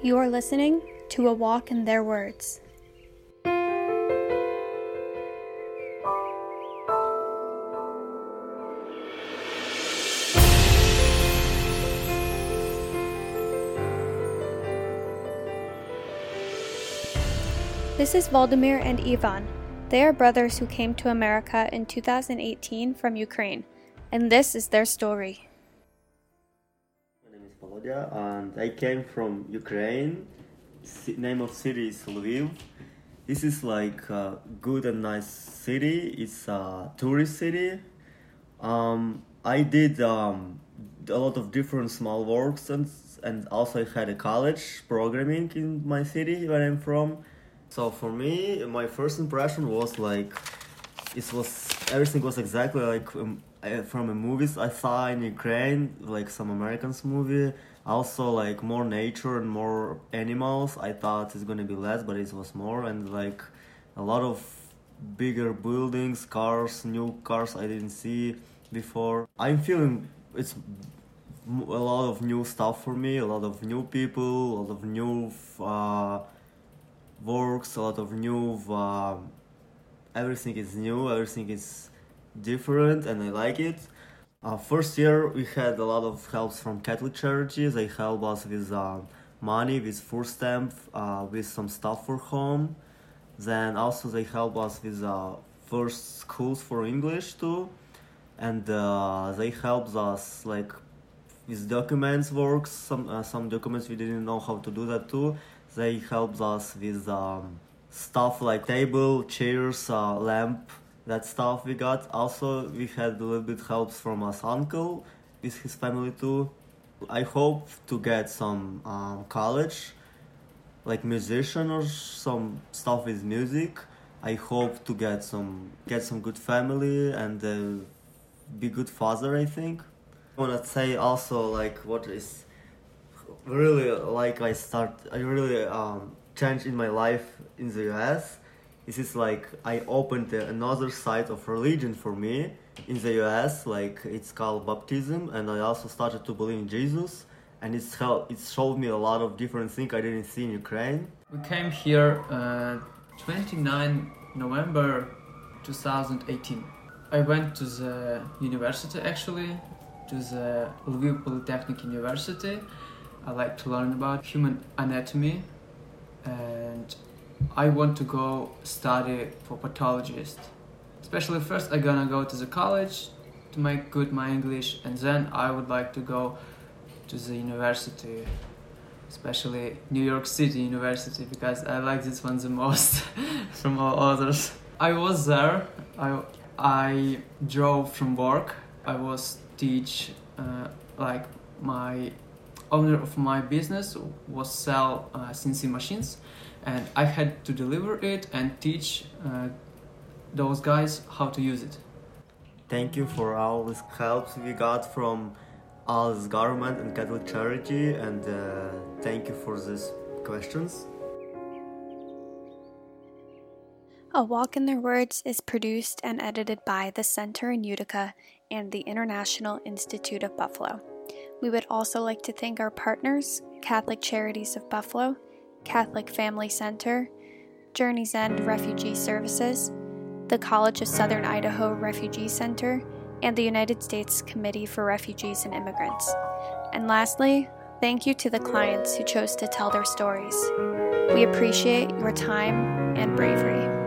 You are listening to A Walk in Their Words. This is Valdemir and Ivan. They are brothers who came to America in 2018 from Ukraine, and this is their story. Volodya, and I came from Ukraine. Name of city is Lviv. This is like a good and nice city. It's a tourist city. Um, I did um, a lot of different small works and and also I had a college programming in my city where I'm from. So for me, my first impression was like it was everything was exactly like um, from a movies I saw in Ukraine, like some Americans movie. Also, like more nature and more animals. I thought it's gonna be less, but it was more, and like a lot of bigger buildings, cars, new cars I didn't see before. I'm feeling it's a lot of new stuff for me, a lot of new people, a lot of new uh, works, a lot of new. Uh, everything is new, everything is different, and I like it. Uh, first year we had a lot of helps from Catholic charities. They help us with uh, money, with food stamp, uh, with some stuff for home. Then also they help us with uh, first schools for English too, and uh, they helped us like with documents works. Some uh, some documents we didn't know how to do that too. They helped us with um, stuff like table, chairs, uh, lamp, that stuff we got. Also, we had a little bit helps from us uncle with his family too. I hope to get some um, college, like musician or some stuff with music. I hope to get some get some good family and uh, be good father. I think. I wanna say also like what is really like I start I really um changed in my life in the US. This is like I opened another side of religion for me in the US. Like it's called baptism, and I also started to believe in Jesus. And it's helped. It showed me a lot of different things I didn't see in Ukraine. We came here uh, 29 November 2018. I went to the university actually, to the Lviv Polytechnic University. I like to learn about human anatomy and I want to go study for pathologist. Especially first I gonna go to the college to make good my English and then I would like to go to the university especially New York City University because I like this one the most from all others. I was there. I I drove from work. I was teach uh, like my owner of my business was sell uh, CNC machines, and I had to deliver it and teach uh, those guys how to use it. Thank you for all this helps we got from all this government and Catholic charity, and uh, thank you for these questions. A Walk in Their Words is produced and edited by the Center in Utica and the International Institute of Buffalo. We would also like to thank our partners Catholic Charities of Buffalo, Catholic Family Center, Journey's End Refugee Services, the College of Southern Idaho Refugee Center, and the United States Committee for Refugees and Immigrants. And lastly, thank you to the clients who chose to tell their stories. We appreciate your time and bravery.